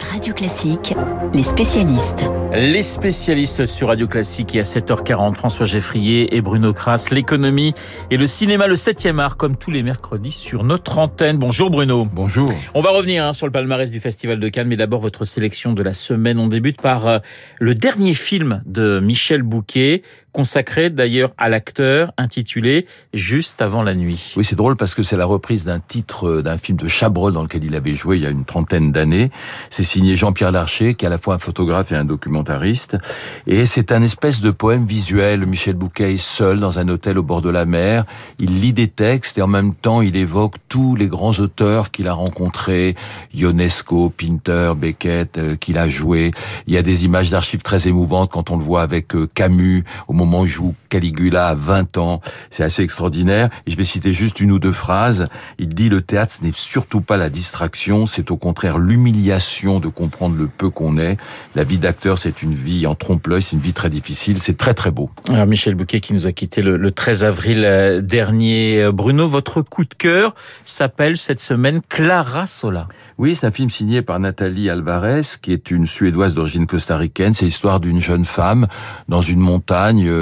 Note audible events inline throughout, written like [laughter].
Radio Classique, les spécialistes. Les spécialistes sur Radio Classique et à 7h40, François Geffrier et Bruno Kras, l'économie et le cinéma, le 7e art, comme tous les mercredis sur notre antenne. Bonjour Bruno. Bonjour. On va revenir hein, sur le palmarès du Festival de Cannes, mais d'abord votre sélection de la semaine. On débute par euh, le dernier film de Michel Bouquet, consacré d'ailleurs à l'acteur, intitulé Juste avant la nuit. Oui, c'est drôle parce que c'est la reprise d'un titre euh, d'un film de Chabrol dans lequel il avait joué il y a une trentaine d'années. C'est signé Jean-Pierre Larcher, qui est à la fois un photographe et un documentariste. Et c'est un espèce de poème visuel. Michel Bouquet est seul dans un hôtel au bord de la mer. Il lit des textes et en même temps, il évoque tous les grands auteurs qu'il a rencontrés. Ionesco, Pinter, Beckett, euh, qu'il a joué. Il y a des images d'archives très émouvantes quand on le voit avec euh, Camus au moment où il joue Caligula à 20 ans. C'est assez extraordinaire. Et je vais citer juste une ou deux phrases. Il dit le théâtre, ce n'est surtout pas la distraction, c'est au contraire l'humiliation de comprendre le peu qu'on est. La vie d'acteur, c'est une vie en trompe-l'œil, c'est une vie très difficile. C'est très très beau. Alors Michel Bouquet qui nous a quitté le, le 13 avril euh, dernier. Bruno, votre coup de cœur s'appelle cette semaine Clara Sola. Oui, c'est un film signé par Nathalie Alvarez, qui est une Suédoise d'origine costaricaine. C'est l'histoire d'une jeune femme dans une montagne euh,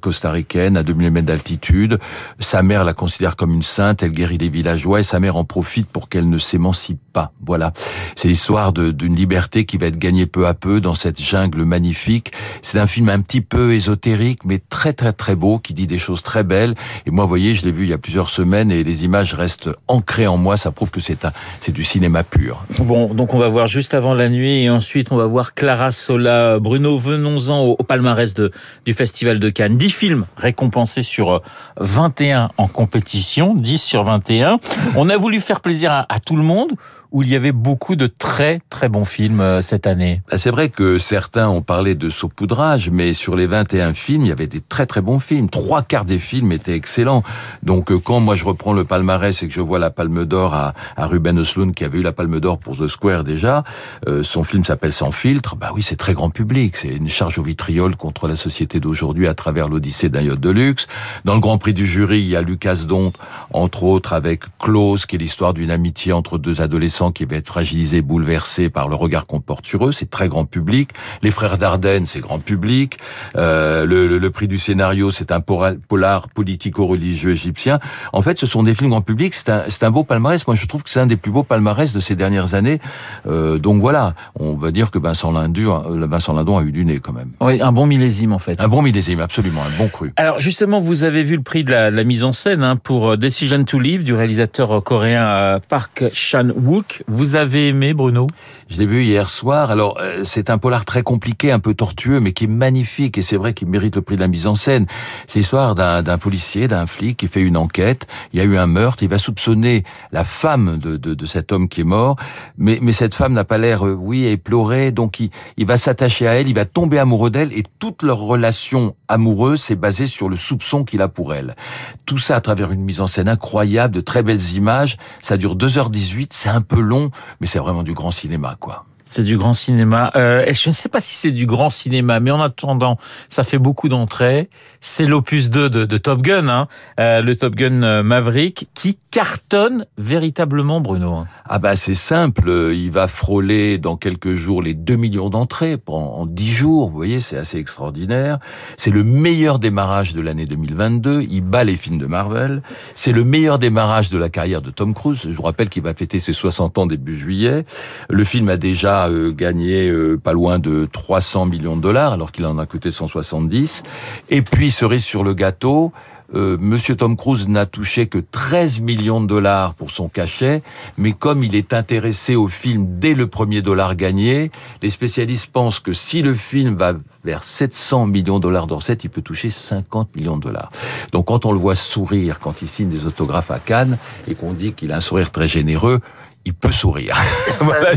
costaricaine à 2000 mètres d'altitude. Sa mère la considère comme une sainte, elle guérit les villageois et sa mère en profite pour qu'elle ne s'émancipe pas. Voilà. C'est l'histoire d'une liberté qui va être gagnée peu à peu dans cette jungle magnifique. C'est un film un petit peu ésotérique, mais très très très beau, qui dit des choses très belles. Et moi, vous voyez, je l'ai vu il y a plusieurs semaines et les images restent ancrées en moi. Ça prouve que c'est du cinéma pur. Bon, donc on va voir juste avant la nuit et ensuite on va voir Clara Sola. Bruno, venons-en au, palmarès du Festival de Cannes. 10 films récompensés sur 21 en compétition, 10 sur 21. On a voulu faire plaisir à tout le monde où il y avait beaucoup de très très bons films euh, cette année. Bah, c'est vrai que certains ont parlé de saupoudrage, mais sur les 21 films, il y avait des très très bons films. Trois quarts des films étaient excellents. Donc euh, quand moi je reprends le palmarès et que je vois la Palme d'Or à, à Ruben Östlund qui avait eu la Palme d'Or pour The Square déjà, euh, son film s'appelle Sans filtre. Bah oui, c'est très grand public. C'est une charge au vitriol contre la société d'aujourd'hui à travers l'Odyssée d'un yacht de luxe. Dans le Grand Prix du jury, il y a Lucas Dont, entre autres avec Close, qui est l'histoire d'une amitié entre deux adolescents qui va être fragilisé, bouleversé par le regard qu'on porte sur eux. C'est très grand public. Les Frères Dardenne, c'est grand public. Euh, le, le, le, prix du scénario, c'est un polar politico-religieux égyptien. En fait, ce sont des films grand public. C'est un, un beau palmarès. Moi, je trouve que c'est un des plus beaux palmarès de ces dernières années. Euh, donc voilà, on va dire que Vincent Lindon, euh, Vincent Lindon a eu du nez quand même. Oui, un bon millésime en fait. Un bon millésime, absolument, un bon cru. Alors justement, vous avez vu le prix de la, la mise en scène hein, pour Decision to Live du réalisateur coréen Park Chan-wook. Vous avez aimé Bruno? Je l'ai vu hier soir. Alors euh, c'est un polar très compliqué, un peu tortueux, mais qui est magnifique et c'est vrai qu'il mérite le prix de la mise en scène. C'est l'histoire d'un policier, d'un flic qui fait une enquête. Il y a eu un meurtre. Il va soupçonner la femme de, de, de cet homme qui est mort, mais, mais cette femme n'a pas l'air, euh, oui, éplorée. Donc il, il va s'attacher à elle, il va tomber amoureux d'elle et toute leur relation amoureuse s'est basée sur le soupçon qu'il a pour elle. Tout ça à travers une mise en scène incroyable, de très belles images. Ça dure 2h18, c'est un peu long, mais c'est vraiment du grand cinéma, quoi. C'est du grand cinéma. Euh, je ne sais pas si c'est du grand cinéma, mais en attendant, ça fait beaucoup d'entrées. C'est l'opus 2 de, de, Top Gun, hein, euh, le Top Gun Maverick, qui cartonne véritablement, Bruno. Ah bah c'est simple, il va frôler dans quelques jours les 2 millions d'entrées en 10 jours, vous voyez, c'est assez extraordinaire. C'est le meilleur démarrage de l'année 2022, il bat les films de Marvel. C'est le meilleur démarrage de la carrière de Tom Cruise. Je vous rappelle qu'il va fêter ses 60 ans début juillet. Le film a déjà euh, gagné euh, pas loin de 300 millions de dollars, alors qu'il en a coûté 170. Et puis, cerise sur le gâteau, euh, Monsieur Tom Cruise n'a touché que 13 millions de dollars pour son cachet, mais comme il est intéressé au film dès le premier dollar gagné, les spécialistes pensent que si le film va vers 700 millions de dollars d'orcettes, il peut toucher 50 millions de dollars. Donc quand on le voit sourire, quand il signe des autographes à Cannes, et qu'on dit qu'il a un sourire très généreux, il peut sourire. [laughs] voilà,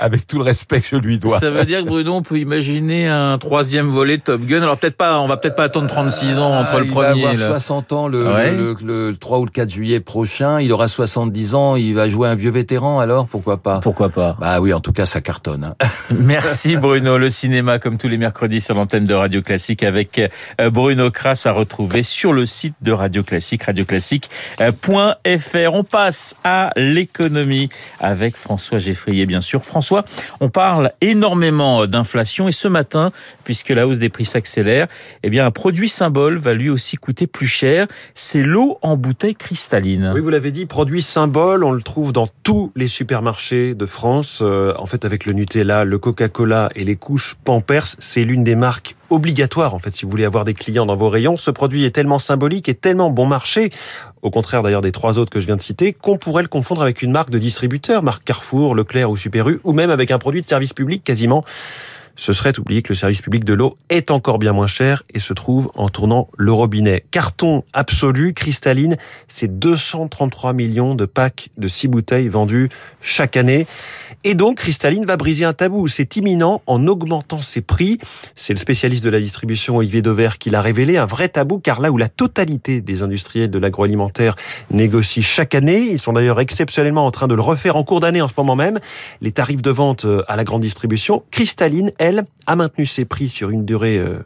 avec tout le respect que je lui dois. Ça veut dire que Bruno, on peut imaginer un troisième volet de Top Gun. Alors peut-être pas, on va peut-être pas attendre 36 ans entre le il premier. Il va avoir 60 ans le, ouais. le, le, le, 3 ou le 4 juillet prochain. Il aura 70 ans. Il va jouer un vieux vétéran. Alors pourquoi pas? Pourquoi pas Bah oui, en tout cas, ça cartonne. Hein. [laughs] Merci Bruno. Le cinéma, comme tous les mercredis sur l'antenne de Radio Classique, avec euh, Bruno Kras à retrouver sur le site de Radio Classique, radioclassique.fr. On passe à l'économie avec François Geffrier, bien sûr. François, on parle énormément d'inflation et ce matin, puisque la hausse des prix s'accélère, eh bien, un produit symbole va lui aussi coûter plus cher. C'est l'eau en bouteille cristalline. Oui, vous l'avez dit, produit symbole, on le trouve dans tous les supermarchés de France. Euh, en fait, avec le Nutella, le Coca-Cola et les couches Pampers, c'est l'une des marques obligatoires, en fait, si vous voulez avoir des clients dans vos rayons. Ce produit est tellement symbolique et tellement bon marché, au contraire d'ailleurs des trois autres que je viens de citer, qu'on pourrait le confondre avec une marque de distributeur, marque Carrefour, Leclerc ou Super U, ou même avec un produit de service public quasiment ce serait oublier que le service public de l'eau est encore bien moins cher et se trouve en tournant le robinet. Carton absolu, cristalline, c'est 233 millions de packs de 6 bouteilles vendues chaque année. Et donc, Cristalline va briser un tabou. C'est imminent en augmentant ses prix. C'est le spécialiste de la distribution Olivier Dauvert qui l'a révélé. Un vrai tabou, car là où la totalité des industriels de l'agroalimentaire négocient chaque année, ils sont d'ailleurs exceptionnellement en train de le refaire en cours d'année en ce moment même, les tarifs de vente euh, à la grande distribution, Cristalline, elle, a maintenu ses prix sur une durée euh,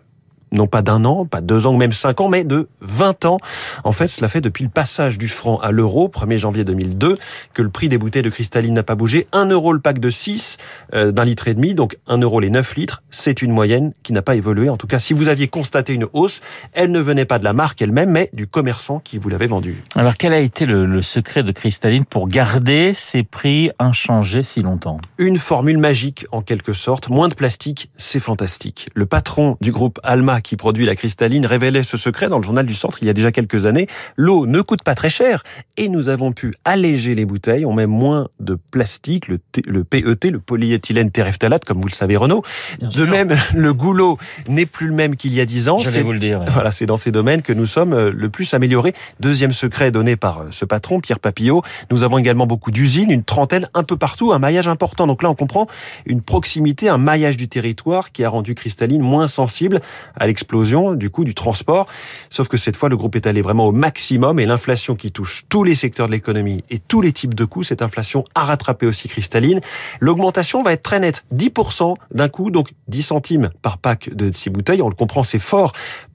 non pas d'un an, pas deux ans ou même cinq ans, mais de 20 ans. En fait, cela fait depuis le passage du franc à l'euro, 1er janvier 2002, que le prix des bouteilles de cristalline n'a pas bougé. 1 euro le pack de 6 euh, d'un litre et demi, donc 1 euro les 9 litres. C'est une moyenne qui n'a pas évolué. En tout cas, si vous aviez constaté une hausse, elle ne venait pas de la marque elle-même, mais du commerçant qui vous l'avait vendue. Alors, quel a été le, le secret de cristalline pour garder ces prix inchangés si longtemps? Une formule magique, en quelque sorte. Moins de plastique, c'est fantastique. Le patron du groupe Alma qui produit la cristalline, révélait ce secret dans le journal du Centre il y a déjà quelques années. L'eau ne coûte pas très cher et nous avons pu alléger les bouteilles. On met moins de plastique, le, le PET, le polyéthylène terephthalate, comme vous le savez Renaud. de même, [laughs] le goulot n'est plus le même qu'il y a dix ans. Je vais vous le dire. Voilà, c'est dans ces domaines que nous sommes euh, le plus améliorés. Deuxième secret donné par euh, ce patron, Pierre Papillot. Nous avons également beaucoup d'usines, une trentaine un peu partout, un maillage important. Donc là, on comprend une proximité, un maillage du territoire qui a rendu cristalline moins sensible à l'explosion du coût du transport. Sauf que cette fois, le groupe est allé vraiment au maximum et l'inflation qui touche tous les secteurs de l'économie et tous les types de coûts, cette inflation a rattrapé aussi cristalline. L'augmentation va être très nette, 10% d'un coup, donc 10 centimes par pack de 6 bouteilles. On le comprend, c'est fort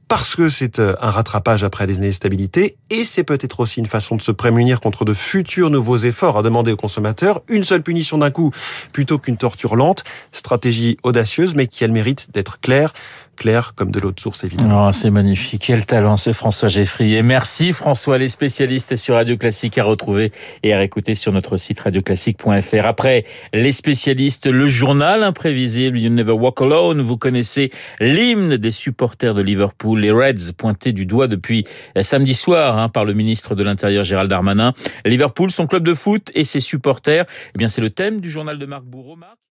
parce que c'est euh, un rattrapage après des années de stabilité et c'est peut-être aussi une façon de se prémunir contre de futurs nouveaux efforts à demander aux consommateurs. Une seule punition d'un coup plutôt qu'une torture lente. Stratégie audacieuse mais qui a le mérite d'être claire clair comme de l'eau de source évidemment. Oh, c'est magnifique. Quel talent ce François Geffrier. Merci François, les spécialistes sur Radio Classique à retrouver et à réécouter sur notre site radioclassique.fr. Après les spécialistes, le journal imprévisible You Never Walk Alone. Vous connaissez l'hymne des supporters de Liverpool, les Reds pointés du doigt depuis samedi soir hein, par le ministre de l'Intérieur Gérald Darmanin. Liverpool, son club de foot et ses supporters, eh bien c'est le thème du journal de Marc Bourreau.